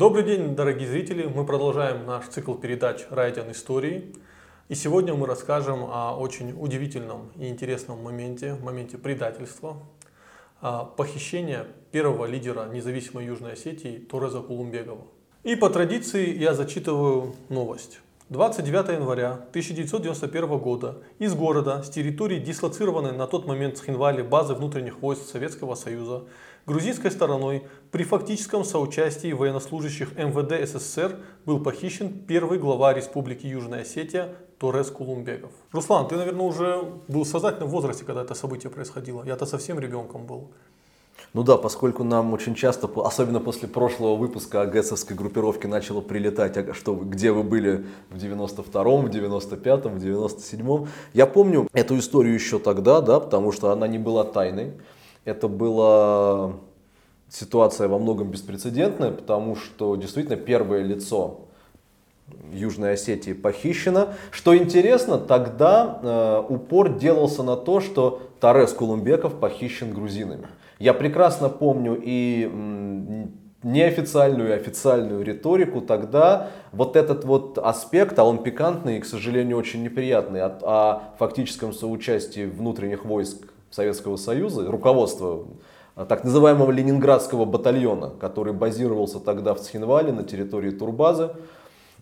Добрый день, дорогие зрители! Мы продолжаем наш цикл передач «Райден истории». И сегодня мы расскажем о очень удивительном и интересном моменте, моменте предательства, похищения первого лидера независимой Южной Осетии Туреза Кулумбегова. И по традиции я зачитываю новость. 29 января 1991 года из города с территории дислоцированной на тот момент в базы внутренних войск Советского Союза грузинской стороной при фактическом соучастии военнослужащих МВД СССР был похищен первый глава Республики Южная Осетия Торес Кулумбегов. Руслан, ты, наверное, уже был в сознательном возрасте, когда это событие происходило. Я-то совсем ребенком был. Ну да, поскольку нам очень часто, особенно после прошлого выпуска АГСовской группировки начало прилетать, а что, где вы были в 92-м, в 95-м, в 97-м. Я помню эту историю еще тогда, да, потому что она не была тайной. Это была ситуация во многом беспрецедентная, потому что действительно первое лицо Южной Осетии похищено. Что интересно, тогда э, упор делался на то, что Тарес Кулумбеков похищен грузинами. Я прекрасно помню и неофициальную и официальную риторику, тогда вот этот вот аспект, а он пикантный и, к сожалению, очень неприятный, о, о фактическом соучастии внутренних войск Советского Союза, руководства а, так называемого Ленинградского батальона, который базировался тогда в Цхинвале на территории Турбазы.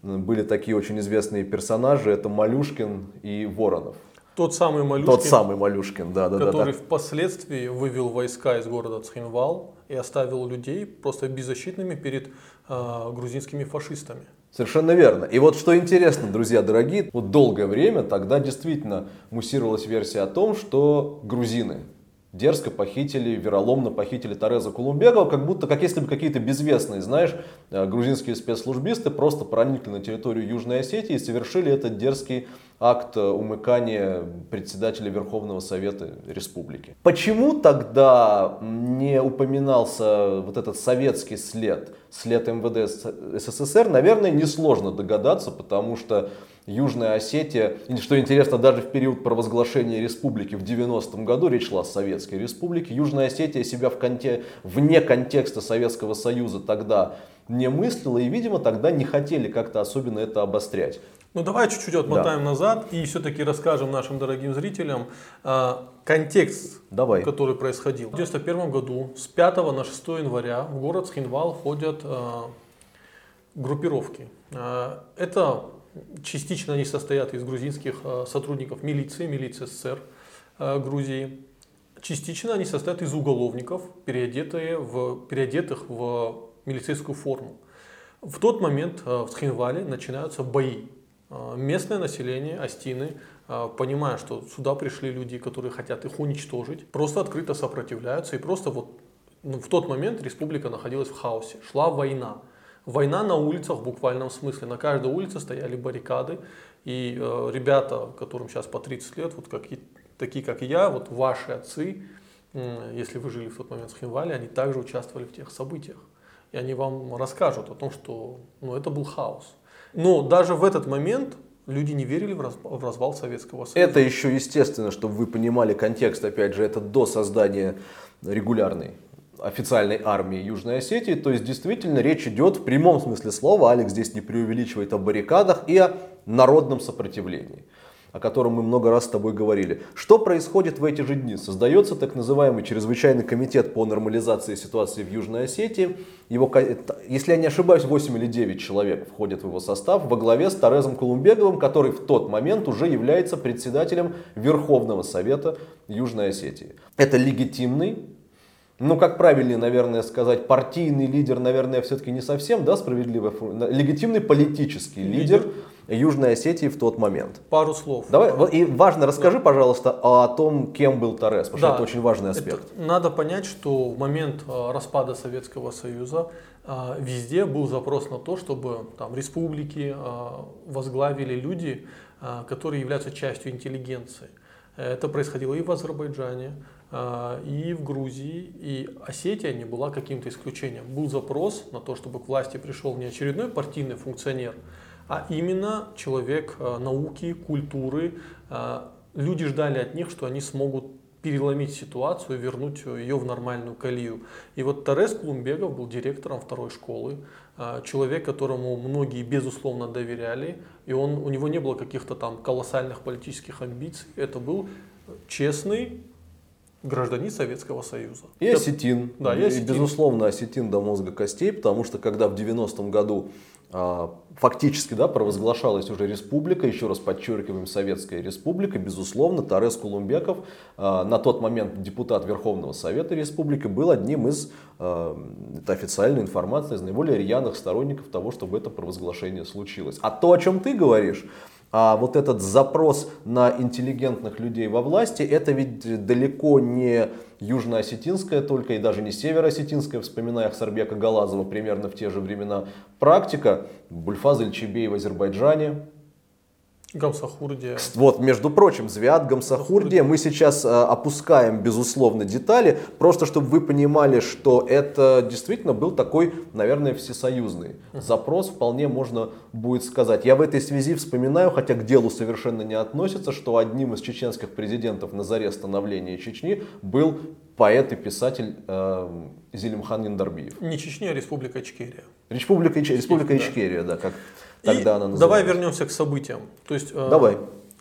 Были такие очень известные персонажи, это Малюшкин и Воронов. Тот самый Малюшкин, Тот самый Малюшкин, да, да, который да, да. впоследствии вывел войска из города Цхинвал и оставил людей просто беззащитными перед э, грузинскими фашистами. Совершенно верно. И вот что интересно, друзья дорогие, вот долгое время тогда действительно муссировалась версия о том, что грузины дерзко похитили, вероломно похитили Тареза Кулумбегова, как будто, как если бы какие-то безвестные, знаешь, э, грузинские спецслужбисты просто проникли на территорию Южной Осетии и совершили этот дерзкий акт умыкания председателя Верховного Совета Республики. Почему тогда не упоминался вот этот советский след, след МВД СССР, наверное, несложно догадаться, потому что Южная Осетия, что интересно, даже в период провозглашения республики в 90-м году, речь шла о Советской Республике, Южная Осетия себя в конте, вне контекста Советского Союза тогда не мыслила и, видимо, тогда не хотели как-то особенно это обострять. Ну давай чуть-чуть отмотаем да. назад и все-таки расскажем нашим дорогим зрителям э, контекст, давай. который происходил. В 1991 году с 5 на 6 января в город Схинвал ходят э, группировки. Э, это частично они состоят из грузинских э, сотрудников милиции, милиции СССР э, Грузии. Частично они состоят из уголовников, переодетые в, переодетых в милицейскую форму. В тот момент э, в Схинвале начинаются бои. Местное население Астины, понимая, что сюда пришли люди, которые хотят их уничтожить, просто открыто сопротивляются. И просто вот ну, в тот момент республика находилась в хаосе. Шла война. Война на улицах в буквальном смысле. На каждой улице стояли баррикады. И э, ребята, которым сейчас по 30 лет, вот как, такие как и я, вот ваши отцы, э, если вы жили в тот момент в Хинвале, они также участвовали в тех событиях и они вам расскажут о том, что ну, это был хаос. Но даже в этот момент люди не верили в, в развал Советского Союза. Это еще естественно, чтобы вы понимали контекст, опять же, это до создания регулярной официальной армии Южной Осетии. То есть действительно речь идет в прямом смысле слова, Алекс здесь не преувеличивает о баррикадах и о народном сопротивлении о котором мы много раз с тобой говорили. Что происходит в эти же дни? Создается так называемый чрезвычайный комитет по нормализации ситуации в Южной Осетии. Его, если я не ошибаюсь, 8 или 9 человек входят в его состав во главе с Тарезом Колумбеговым, который в тот момент уже является председателем Верховного Совета Южной Осетии. Это легитимный ну, как правильнее, наверное, сказать, партийный лидер, наверное, все-таки не совсем, да, справедливо, легитимный политический лидер, лидер Южной Осетии в тот момент. Пару слов. Давай, и важно, расскажи, да. пожалуйста, о том, кем был Торрес, потому да, что это очень важный аспект. Это, надо понять, что в момент э, распада Советского Союза э, везде был запрос на то, чтобы там республики э, возглавили люди, которые являются частью интеллигенции. Это происходило и в Азербайджане, и в Грузии, и Осетия не была каким-то исключением. Был запрос на то, чтобы к власти пришел не очередной партийный функционер, а именно человек э, науки, культуры. Э, люди ждали от них, что они смогут переломить ситуацию, вернуть ее в нормальную колею. И вот Тарес Клумбегов был директором второй школы, а, человек, которому многие безусловно доверяли, и он, у него не было каких-то там колоссальных политических амбиций. Это был честный гражданин Советского Союза. И осетин. Да, и, осетин. и безусловно осетин до мозга костей, потому что когда в 90-м году а, фактически да, провозглашалась уже республика, еще раз подчеркиваем, Советская республика, безусловно, Тарес Кулумбеков, а, на тот момент депутат Верховного Совета Республики, был одним из, а, это официальная информация, из наиболее рьяных сторонников того, чтобы это провозглашение случилось. А то, о чем ты говоришь, а вот этот запрос на интеллигентных людей во власти, это ведь далеко не южно-осетинская только и даже не северо-осетинская, вспоминая Ахсарбека Галазова примерно в те же времена, практика. Бульфаза Ильчебей в Азербайджане, Гамсахурдия. Вот, между прочим, Звят, Гамсахурдия. Мы сейчас э, опускаем, безусловно, детали, просто чтобы вы понимали, что это действительно был такой, наверное, всесоюзный запрос, вполне можно будет сказать. Я в этой связи вспоминаю, хотя к делу совершенно не относится, что одним из чеченских президентов на заре становления Чечни был поэт и писатель э, Зелимхан Яндарбиев. Не Чечня, а Республика Ичкерия. Республика, Республика Ичкерия, да, как Тогда и она давай вернемся к событиям. То есть, э, давай.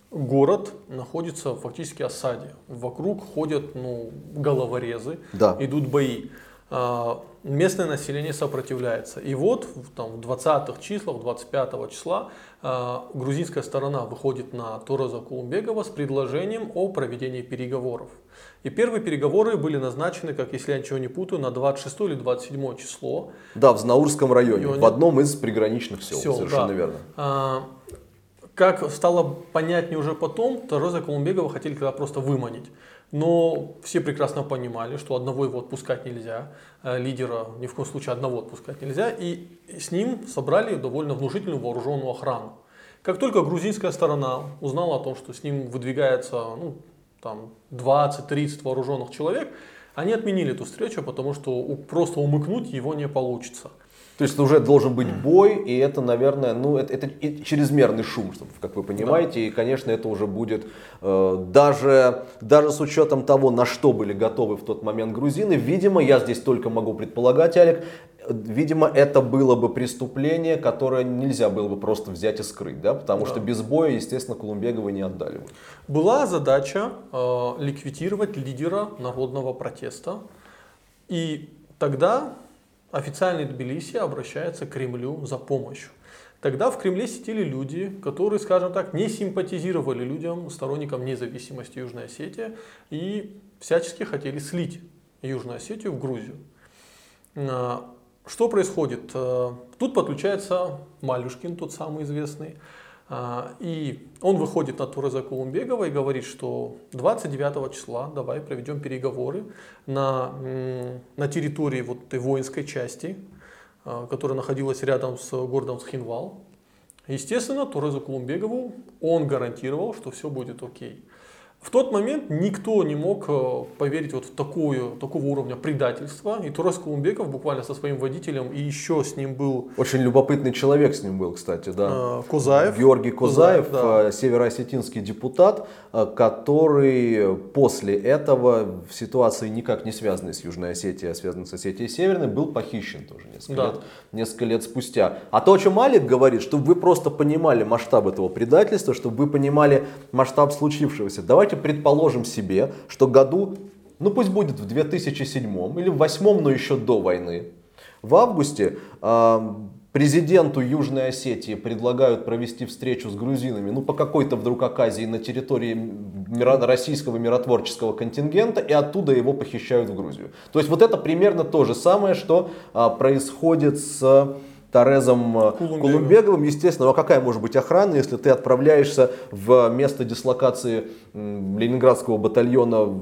Город находится фактически в осаде. Вокруг ходят ну, головорезы, да. идут бои. Э, местное население сопротивляется. И вот там, в 20-х числах, 25 числа э, грузинская сторона выходит на Тораза Кулумбегова с предложением о проведении переговоров. И первые переговоры были назначены, как если я ничего не путаю, на 26 или 27 число. Да, в Знаурском районе, районе. в одном из приграничных сел, сел совершенно да. верно. А, как стало понятнее уже потом, Роза Колумбегова хотели когда просто выманить. Но все прекрасно понимали, что одного его отпускать нельзя, э, лидера ни в коем случае одного отпускать нельзя, и с ним собрали довольно внушительную вооруженную охрану. Как только грузинская сторона узнала о том, что с ним выдвигается ну, там 20-30 вооруженных человек, они отменили эту встречу, потому что просто умыкнуть его не получится. То есть уже должен быть бой, и это, наверное, ну, это, это чрезмерный шум, как вы понимаете, да. и, конечно, это уже будет э, даже, даже с учетом того, на что были готовы в тот момент грузины, видимо, я здесь только могу предполагать, Олег, видимо, это было бы преступление, которое нельзя было бы просто взять и скрыть, да, потому да. что без боя, естественно, Колумбегова не отдали бы. Была задача э, ликвидировать лидера народного протеста, и тогда официальный Тбилиси обращается к Кремлю за помощью. Тогда в Кремле сидели люди, которые, скажем так, не симпатизировали людям, сторонникам независимости Южной Осетии и всячески хотели слить Южную Осетию в Грузию. А, что происходит? А, тут подключается Малюшкин, тот самый известный, и он выходит на Туреза Кулумбегова и говорит, что 29 числа давай проведем переговоры на, на территории вот этой воинской части, а, которая находилась рядом с городом Схинвал. Естественно, Турезу Кулумбегову он гарантировал, что все будет окей. В тот момент никто не мог э, поверить вот в такую, такого уровня предательства. И Турас Кулумбеков буквально со своим водителем и еще с ним был... Очень любопытный человек с ним был, кстати, да. Э, Кузаев. Георгий Кузаев, Кузаев да. Э, североосетинский депутат, который после этого в ситуации никак не связанной с Южной Осетией, а связанной с Осетией Северной, был похищен тоже несколько, да. лет, несколько лет спустя. А то, о чем Алик говорит, чтобы вы просто понимали масштаб этого предательства, чтобы вы понимали масштаб случившегося. Давайте давайте предположим себе, что году, ну пусть будет в 2007 или в 2008, но еще до войны, в августе э, президенту Южной Осетии предлагают провести встречу с грузинами, ну по какой-то вдруг оказии на территории миро- российского миротворческого контингента, и оттуда его похищают в Грузию. То есть вот это примерно то же самое, что э, происходит с Торезом э, Кулумбеговым. Кулумбеговым. Естественно, а какая может быть охрана, если ты отправляешься в место дислокации Ленинградского батальона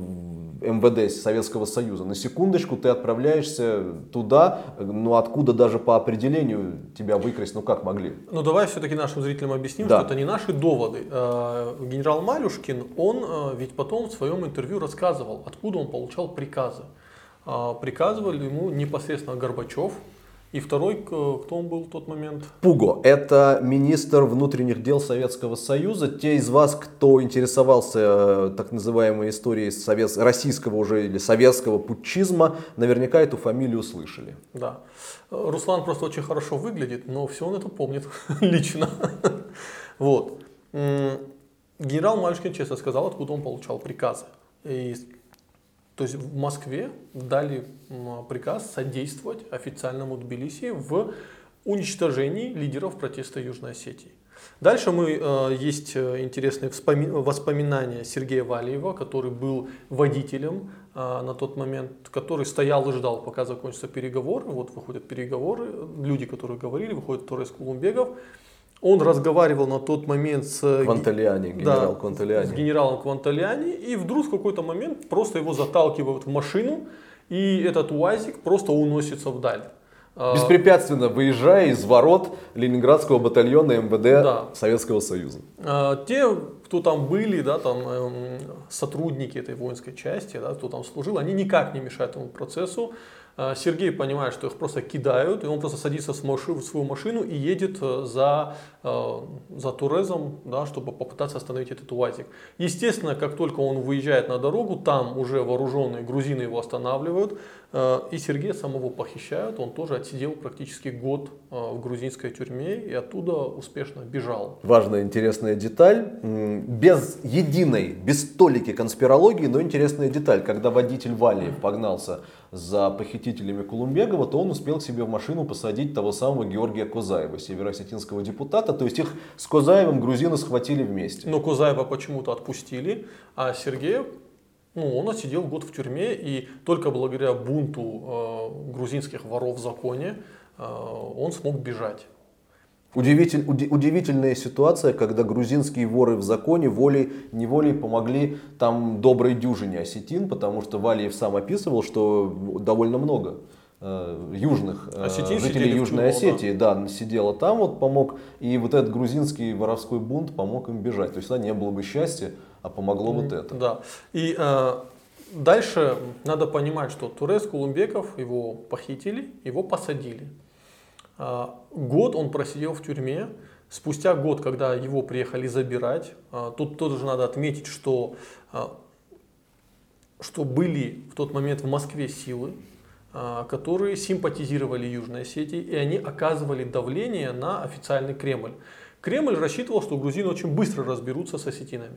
МВД Советского Союза. На секундочку ты отправляешься туда, ну откуда даже по определению тебя выкрасть, ну как могли? Ну давай все-таки нашим зрителям объясним, да. что это не наши доводы. Э, генерал Малюшкин, он э, ведь потом в своем интервью рассказывал, откуда он получал приказы. Приказывали ему непосредственно Горбачев, И второй, кто он был в тот момент? Пуго. Это министр внутренних дел Советского Союза. Те из вас, кто интересовался э, так называемой историей совет... российского уже или советского путчизма, наверняка эту фамилию слышали. Да. Руслан просто очень хорошо выглядит, но все он это помнит лично. Вот. Генерал Малюшкин честно сказал, откуда он получал приказы. И, то есть в Москве дали приказ содействовать официальному Тбилиси в уничтожении лидеров протеста Южной Осетии. Дальше мы, э, есть э, интересные воспоминания Сергея Валиева, который был водителем э, на тот момент, который стоял и ждал, пока закончатся переговоры. Вот выходят переговоры, люди, которые говорили, выходит Торрес Кулумбегов. Он разговаривал на тот момент с, Кванталиани, генерал да, Кванталиани. с генералом Кванталиани, и вдруг в какой-то момент просто его заталкивают в машину, и этот УАЗик просто уносится вдаль. А, Беспрепятственно выезжая из ворот Ленинградского батальона МВД да. Советского Союза. А, те, кто там были, да, там, эм, сотрудники этой воинской части, да, кто там служил, они никак не мешают этому процессу. А, Сергей понимает, что их просто кидают, и он просто садится в, машину, в свою машину и едет э, за, э, за Турезом, да, чтобы попытаться остановить этот УАЗик. Естественно, как только он выезжает на дорогу, там уже вооруженные грузины его останавливают, э, и Сергея самого похищают. Он тоже отсидел практически год в грузинской тюрьме и оттуда успешно бежал. Важная интересная деталь, без единой, без толики конспирологии, но интересная деталь, когда водитель Валиев погнался за похитителями Кулумбегова, то он успел к себе в машину посадить того самого Георгия Козаева, североосетинского депутата. То есть их с Козаевым грузины схватили вместе. Но Козаева почему-то отпустили, а Сергея ну, он отсидел год в тюрьме, и только благодаря бунту э, грузинских воров в законе э, он смог бежать. Удивитель, удивительная ситуация, когда грузинские воры в законе волей-неволей помогли там доброй дюжине осетин, потому что Валиев сам описывал, что довольно много э, южных э, жителей Южной Осетии, да. да, сидело там, вот помог, и вот этот грузинский воровской бунт помог им бежать. То есть да, не было бы счастья, а помогло mm, вот это. Да. И э, дальше надо понимать, что Турес Кулумбеков, его похитили, его посадили. А, год он просидел в тюрьме. Спустя год, когда его приехали забирать, а, тут тоже надо отметить, что, а, что были в тот момент в Москве силы, которые симпатизировали Южной Осетии, и они оказывали давление на официальный Кремль. Кремль рассчитывал, что грузины очень быстро разберутся с осетинами.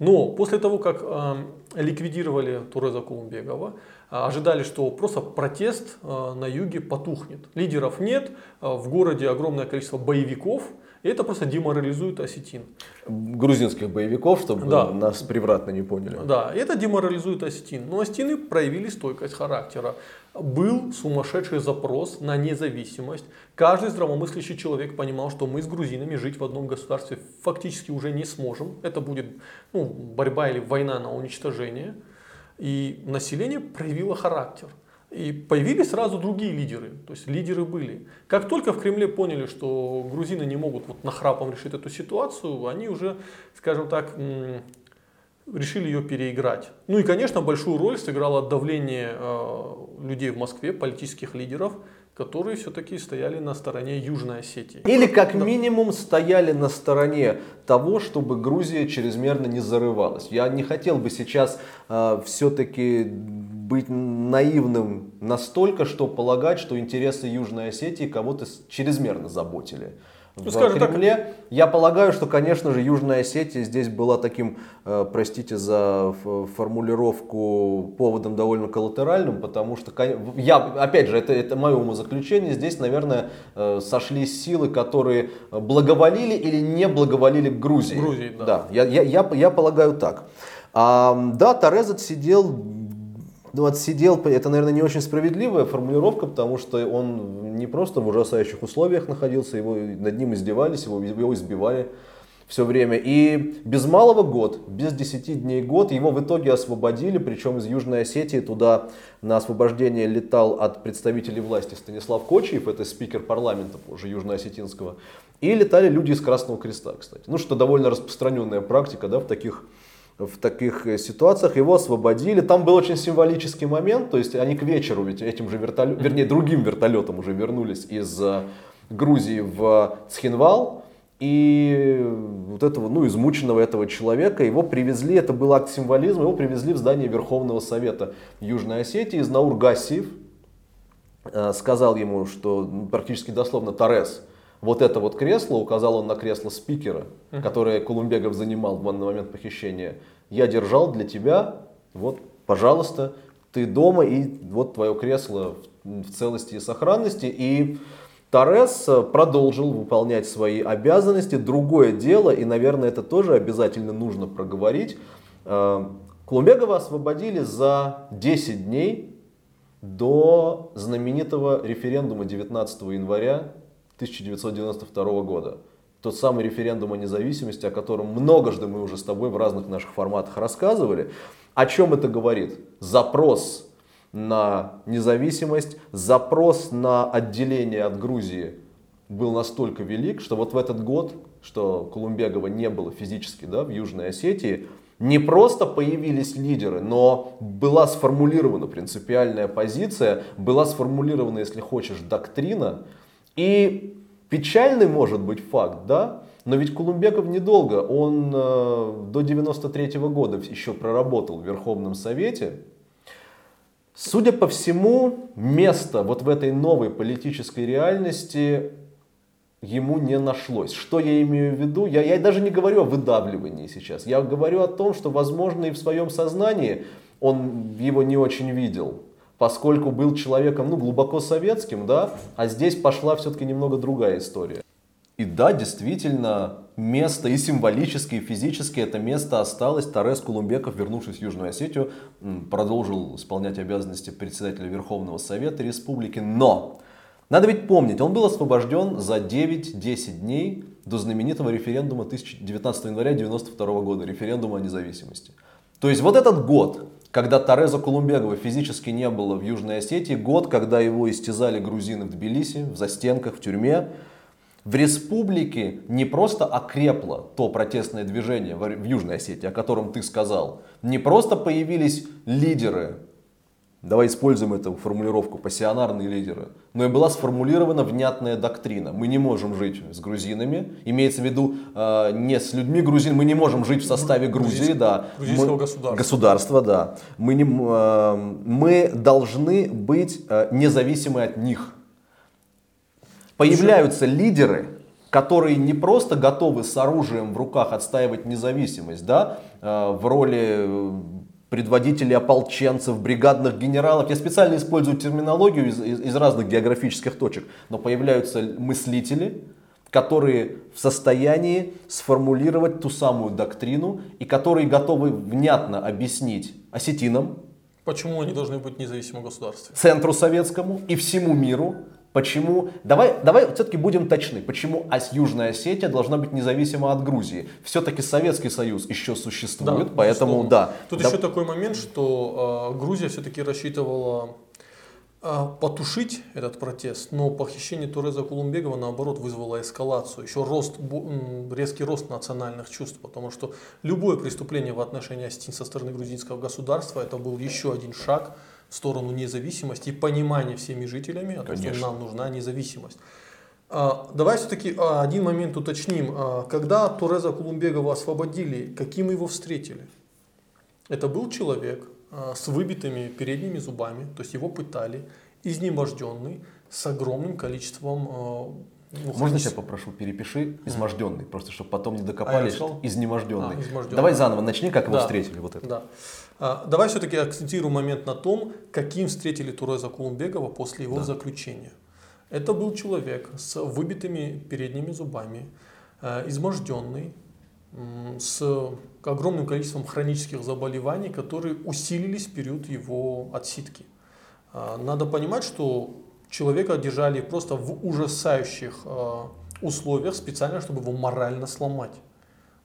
Но после того, как э, ликвидировали Туреза Кулумбегова, э, ожидали, что просто протест э, на юге потухнет. Лидеров нет, э, в городе огромное количество боевиков, и это просто деморализует осетин. Грузинских боевиков, чтобы да. нас превратно не поняли. Да, это деморализует осетин. Но осетины проявили стойкость характера был сумасшедший запрос на независимость. Каждый здравомыслящий человек понимал, что мы с грузинами жить в одном государстве фактически уже не сможем. Это будет ну, борьба или война на уничтожение. И население проявило характер. И появились сразу другие лидеры, то есть лидеры были. Как только в Кремле поняли, что грузины не могут вот нахрапом решить эту ситуацию, они уже, скажем так, решили ее переиграть. Ну и, конечно, большую роль сыграло давление э, людей в Москве, политических лидеров, которые все-таки стояли на стороне Южной Осетии. Или как да. минимум стояли на стороне того, чтобы Грузия чрезмерно не зарывалась. Я не хотел бы сейчас э, все-таки быть наивным настолько, что полагать, что интересы Южной Осетии кого-то чрезмерно заботили ну, в Кремле. Так. Я полагаю, что, конечно же, Южная Осетия здесь была таким, э, простите за формулировку, поводом довольно коллатеральным, потому что, я, опять же, это, это мое умозаключение, здесь, наверное, э, сошлись силы, которые благоволили или не благоволили к Грузии. Грузии, да. да я, я, я, я полагаю так. А, да, Торезот сидел ну, отсидел, это, наверное, не очень справедливая формулировка, потому что он не просто в ужасающих условиях находился, его, над ним издевались, его, его избивали все время. И без малого год, без 10 дней год, его в итоге освободили, причем из Южной Осетии туда на освобождение летал от представителей власти Станислав Кочиев, это спикер парламента уже южноосетинского, и летали люди из Красного Креста, кстати. Ну, что довольно распространенная практика да, в таких в таких ситуациях, его освободили. Там был очень символический момент, то есть они к вечеру ведь этим же вертолетом, вернее другим вертолетом уже вернулись из Грузии в Цхинвал. И вот этого, ну, измученного этого человека, его привезли, это был акт символизма, его привезли в здание Верховного Совета Южной Осетии. из Гасиев э, сказал ему, что ну, практически дословно Торес, вот это вот кресло, указал он на кресло спикера, которое Колумбегов занимал в момент похищения, я держал для тебя, вот, пожалуйста, ты дома, и вот твое кресло в целости и сохранности. И Торрес э, продолжил выполнять свои обязанности. Другое дело, и, наверное, это тоже обязательно нужно проговорить. Э, Клумбегова освободили за 10 дней до знаменитого референдума 19 января 1992 года. Тот самый референдум о независимости, о котором многожды мы уже с тобой в разных наших форматах рассказывали. О чем это говорит? Запрос на независимость, запрос на отделение от Грузии был настолько велик, что вот в этот год, что Колумбегова не было физически да, в Южной Осетии, не просто появились лидеры, но была сформулирована принципиальная позиция, была сформулирована, если хочешь, доктрина. И печальный может быть факт, да, но ведь Кулумбеков недолго, он э, до 93 -го года еще проработал в Верховном Совете, Судя по всему, место вот в этой новой политической реальности ему не нашлось. Что я имею в виду? Я, я даже не говорю о выдавливании сейчас. Я говорю о том, что, возможно, и в своем сознании он его не очень видел, поскольку был человеком ну, глубоко советским, да, а здесь пошла все-таки немного другая история. И да, действительно, место и символически, и физически это место осталось. Тарес Кулумбеков, вернувшись в Южную Осетию, продолжил исполнять обязанности председателя Верховного Совета Республики. Но, надо ведь помнить, он был освобожден за 9-10 дней до знаменитого референдума 19 января 1992 года, референдума о независимости. То есть вот этот год, когда Тареза Кулумбегова физически не было в Южной Осетии, год, когда его истязали грузины в Тбилиси, в застенках, в тюрьме, в республике не просто окрепло то протестное движение в Южной Осетии, о котором ты сказал, не просто появились лидеры, давай используем эту формулировку, пассионарные лидеры, но и была сформулирована внятная доктрина. Мы не можем жить с грузинами, имеется в виду э, не с людьми грузин, мы не можем жить в составе Грузии, да. Грузинского мы, государства. Государства, да. Мы, не, э, мы должны быть э, независимы от них. Появляются лидеры, которые не просто готовы с оружием в руках отстаивать независимость, да, э, в роли э, предводителей ополченцев, бригадных генералов. Я специально использую терминологию из, из, из разных географических точек, но появляются мыслители, которые в состоянии сформулировать ту самую доктрину и которые готовы внятно объяснить осетинам, почему они должны быть независимым государством, центру советскому и всему миру, Почему? Давай, давай все-таки будем точны. Почему Ось Южная Осетия должна быть независима от Грузии? Все-таки Советский Союз еще существует, да, поэтому безусловно. да. Тут да. еще такой момент, что э, Грузия все-таки рассчитывала э, потушить этот протест, но похищение Туреза Кулумбегова наоборот вызвало эскалацию, еще рост, резкий рост национальных чувств, потому что любое преступление в отношении Осетин со стороны грузинского государства это был еще один шаг в сторону независимости и понимания всеми жителями о том, что нам нужна независимость. А, давай все-таки а, один момент уточним. А, когда Туреза Кулумбегова освободили, каким его встретили? Это был человек с выбитыми передними зубами, то есть его пытали, изнеможденный, с огромным количеством ну, Можно я попрошу, перепиши изможденный, просто чтобы потом не докопались. А изнеможденный. А, изнеможденный. Давай заново начни, как его да. встретили. Вот это. Да. А, давай все-таки акцентируем момент на том, каким встретили Туреза Кулумбегова после его да. заключения. Это был человек с выбитыми передними зубами, э, изможденный, с огромным количеством хронических заболеваний, которые усилились в период его отсидки. А, надо понимать, что человека держали просто в ужасающих э, условиях специально, чтобы его морально сломать.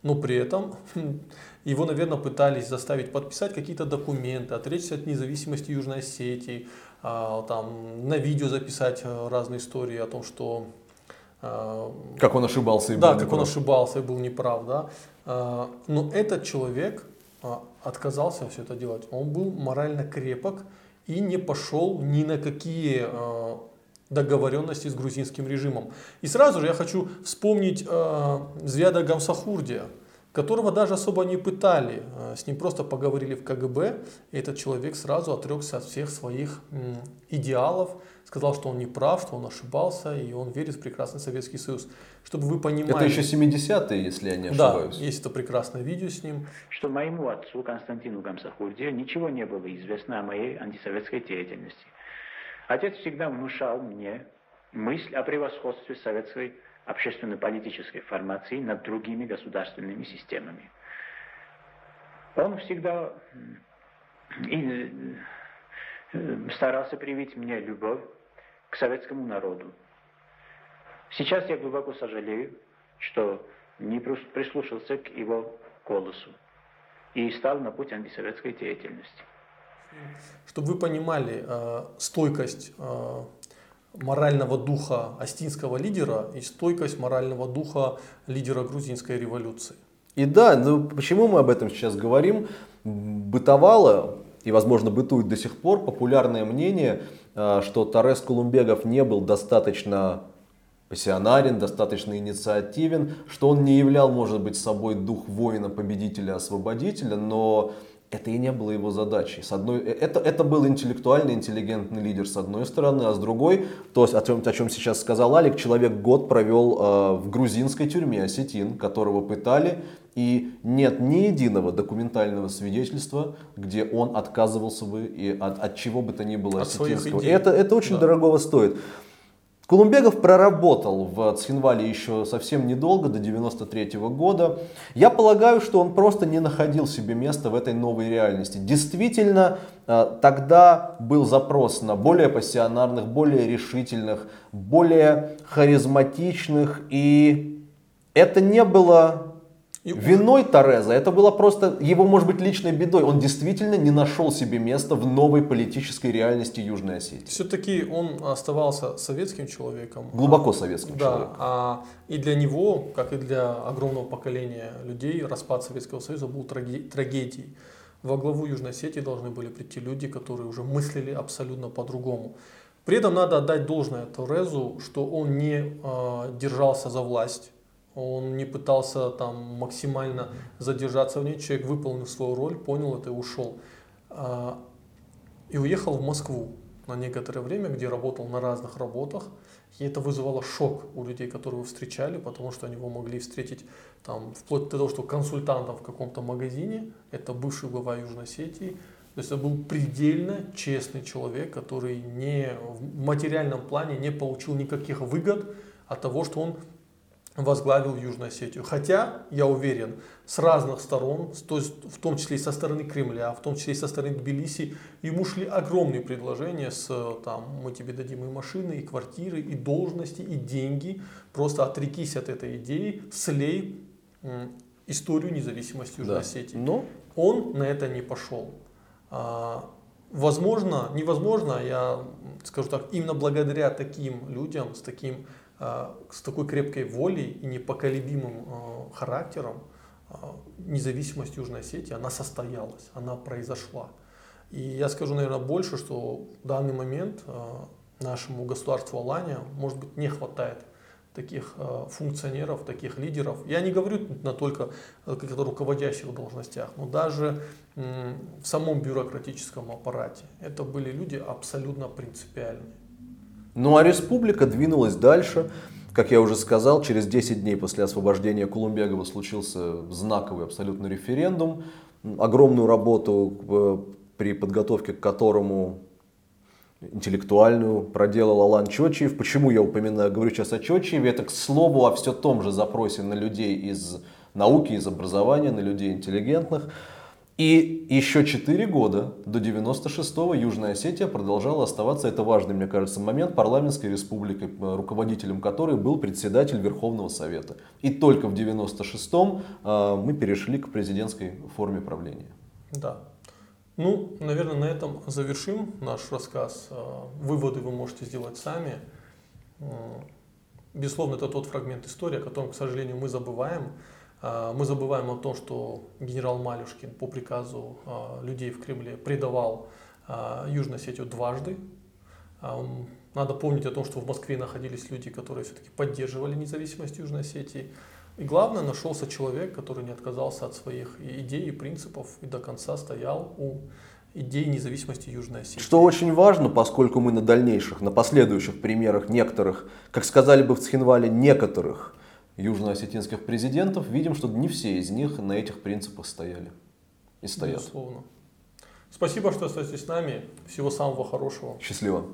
Но при этом его, наверное, пытались заставить подписать какие-то документы, отречься от независимости Южной Осетии, э, там, на видео записать э, разные истории о том, что как он ошибался и да, был как он ошибался и был неправ, да. Но этот человек а, отказался все это делать. Он был морально крепок и не пошел ни на какие а, договоренности с грузинским режимом. И сразу же я хочу вспомнить э, Звяда Гамсахурдия, которого даже особо не пытали. С ним просто поговорили в КГБ, и этот человек сразу отрекся от всех своих идеалов, сказал, что он не прав, что он ошибался, и он верит в прекрасный Советский Союз. Чтобы вы понимали... Это еще 70-е, если я не ошибаюсь. Да, есть это прекрасное видео с ним. Что моему отцу Константину Гамсахурде ничего не было известно о моей антисоветской деятельности. Отец всегда внушал мне мысль о превосходстве советской общественно-политической формации над другими государственными системами. Он всегда и э, старался привить мне любовь к советскому народу. Сейчас я глубоко сожалею, что не прислушался к его голосу и стал на путь антисоветской деятельности. Чтобы вы понимали э, стойкость э, морального духа астинского лидера и стойкость морального духа лидера грузинской революции. И да, ну почему мы об этом сейчас говорим? Бытовало и, возможно, бытует до сих пор популярное мнение, э, что Торрес Колумбегов не был достаточно пассионарен, достаточно инициативен, что он не являл, может быть, собой дух воина, победителя, освободителя, но это и не было его задачей. С одной, э, это, это был интеллектуальный, интеллигентный лидер с одной стороны, а с другой, то, о чем, о чем сейчас сказал Алик, человек год провел э, в грузинской тюрьме Осетин, которого пытали, и нет ни единого документального свидетельства, где он отказывался бы и от, от чего бы то ни было от осетинского. Это, это очень да. дорогого стоит. Кулумбегов проработал в Цхинвале еще совсем недолго, до 93 -го года. Я полагаю, что он просто не находил себе места в этой новой реальности. Действительно, э, тогда был запрос на более пассионарных, более решительных, более харизматичных. И это не было и Виной Тореза это было просто его, может быть, личной бедой. Он действительно не нашел себе места в новой политической реальности Южной Осетии. Все-таки он оставался советским человеком. Глубоко советским да, человеком. А, и для него, как и для огромного поколения людей, распад Советского Союза был трагедией. Во главу Южной Осетии должны были прийти люди, которые уже мыслили абсолютно по-другому. При этом надо отдать должное Торезу, что он не э, держался за власть он не пытался там максимально задержаться в ней, человек выполнил свою роль, понял это и ушел. А, и уехал в Москву на некоторое время, где работал на разных работах. И это вызывало шок у людей, которые его встречали, потому что они его могли встретить там, вплоть до того, что консультантом в каком-то магазине, это бывший глава Южной Осетии, то есть это был предельно честный человек, который не, в материальном плане не получил никаких выгод от того, что он возглавил Южную Осетию. Хотя, я уверен, с разных сторон, то есть в том числе и со стороны Кремля, в том числе и со стороны Тбилиси, ему шли огромные предложения с там, мы тебе дадим и машины, и квартиры, и должности, и деньги. Просто отрекись от этой идеи, слей историю независимости Южной да. Осетии. Но он на это не пошел. А, возможно, невозможно, я скажу так, именно благодаря таким людям, с таким с такой крепкой волей и непоколебимым а, характером а, независимость Южной Осетии, она состоялась, она произошла. И я скажу, наверное, больше, что в данный момент нашему государству Алания, может быть, не хватает таких функционеров, таких лидеров. Я не говорю на только о руководящих должностях, но даже в самом бюрократическом аппарате. Это были люди абсолютно принципиальные. Ну а республика двинулась дальше. Как я уже сказал, через 10 дней после освобождения Кулумбегова случился знаковый абсолютно референдум. Огромную работу э, при подготовке к которому интеллектуальную проделал Алан Чочиев. Почему я упоминаю, говорю сейчас о Чочиеве? Это, к слову, о все том же запросе на людей из науки, из образования, на людей интеллигентных. И еще 4 года, до 96-го, Южная Осетия продолжала оставаться, это важный, мне кажется, момент, парламентской республикой, э, руководителем которой был председатель Верховного Совета. И только в 96-м э, мы перешли к президентской форме правления. Да. Ну, наверное, на этом завершим наш рассказ. Э, выводы вы можете сделать сами. Безусловно, это тот фрагмент истории, о котором, к сожалению, мы забываем. Мы забываем о том, что генерал Малюшкин по приказу людей в Кремле предавал Южную Осетию дважды. Надо помнить о том, что в Москве находились люди, которые все-таки поддерживали независимость Южной Осетии. И главное, нашелся человек, который не отказался от своих идей и принципов и до конца стоял у идеи независимости Южной Осетии. Что очень важно, поскольку мы на дальнейших, на последующих примерах некоторых, как сказали бы в Цхинвале, некоторых южноосетинских президентов, видим, что не все из них на этих принципах стояли и стоят. Безусловно. Спасибо, что остаетесь с нами. Всего самого хорошего. Счастливо.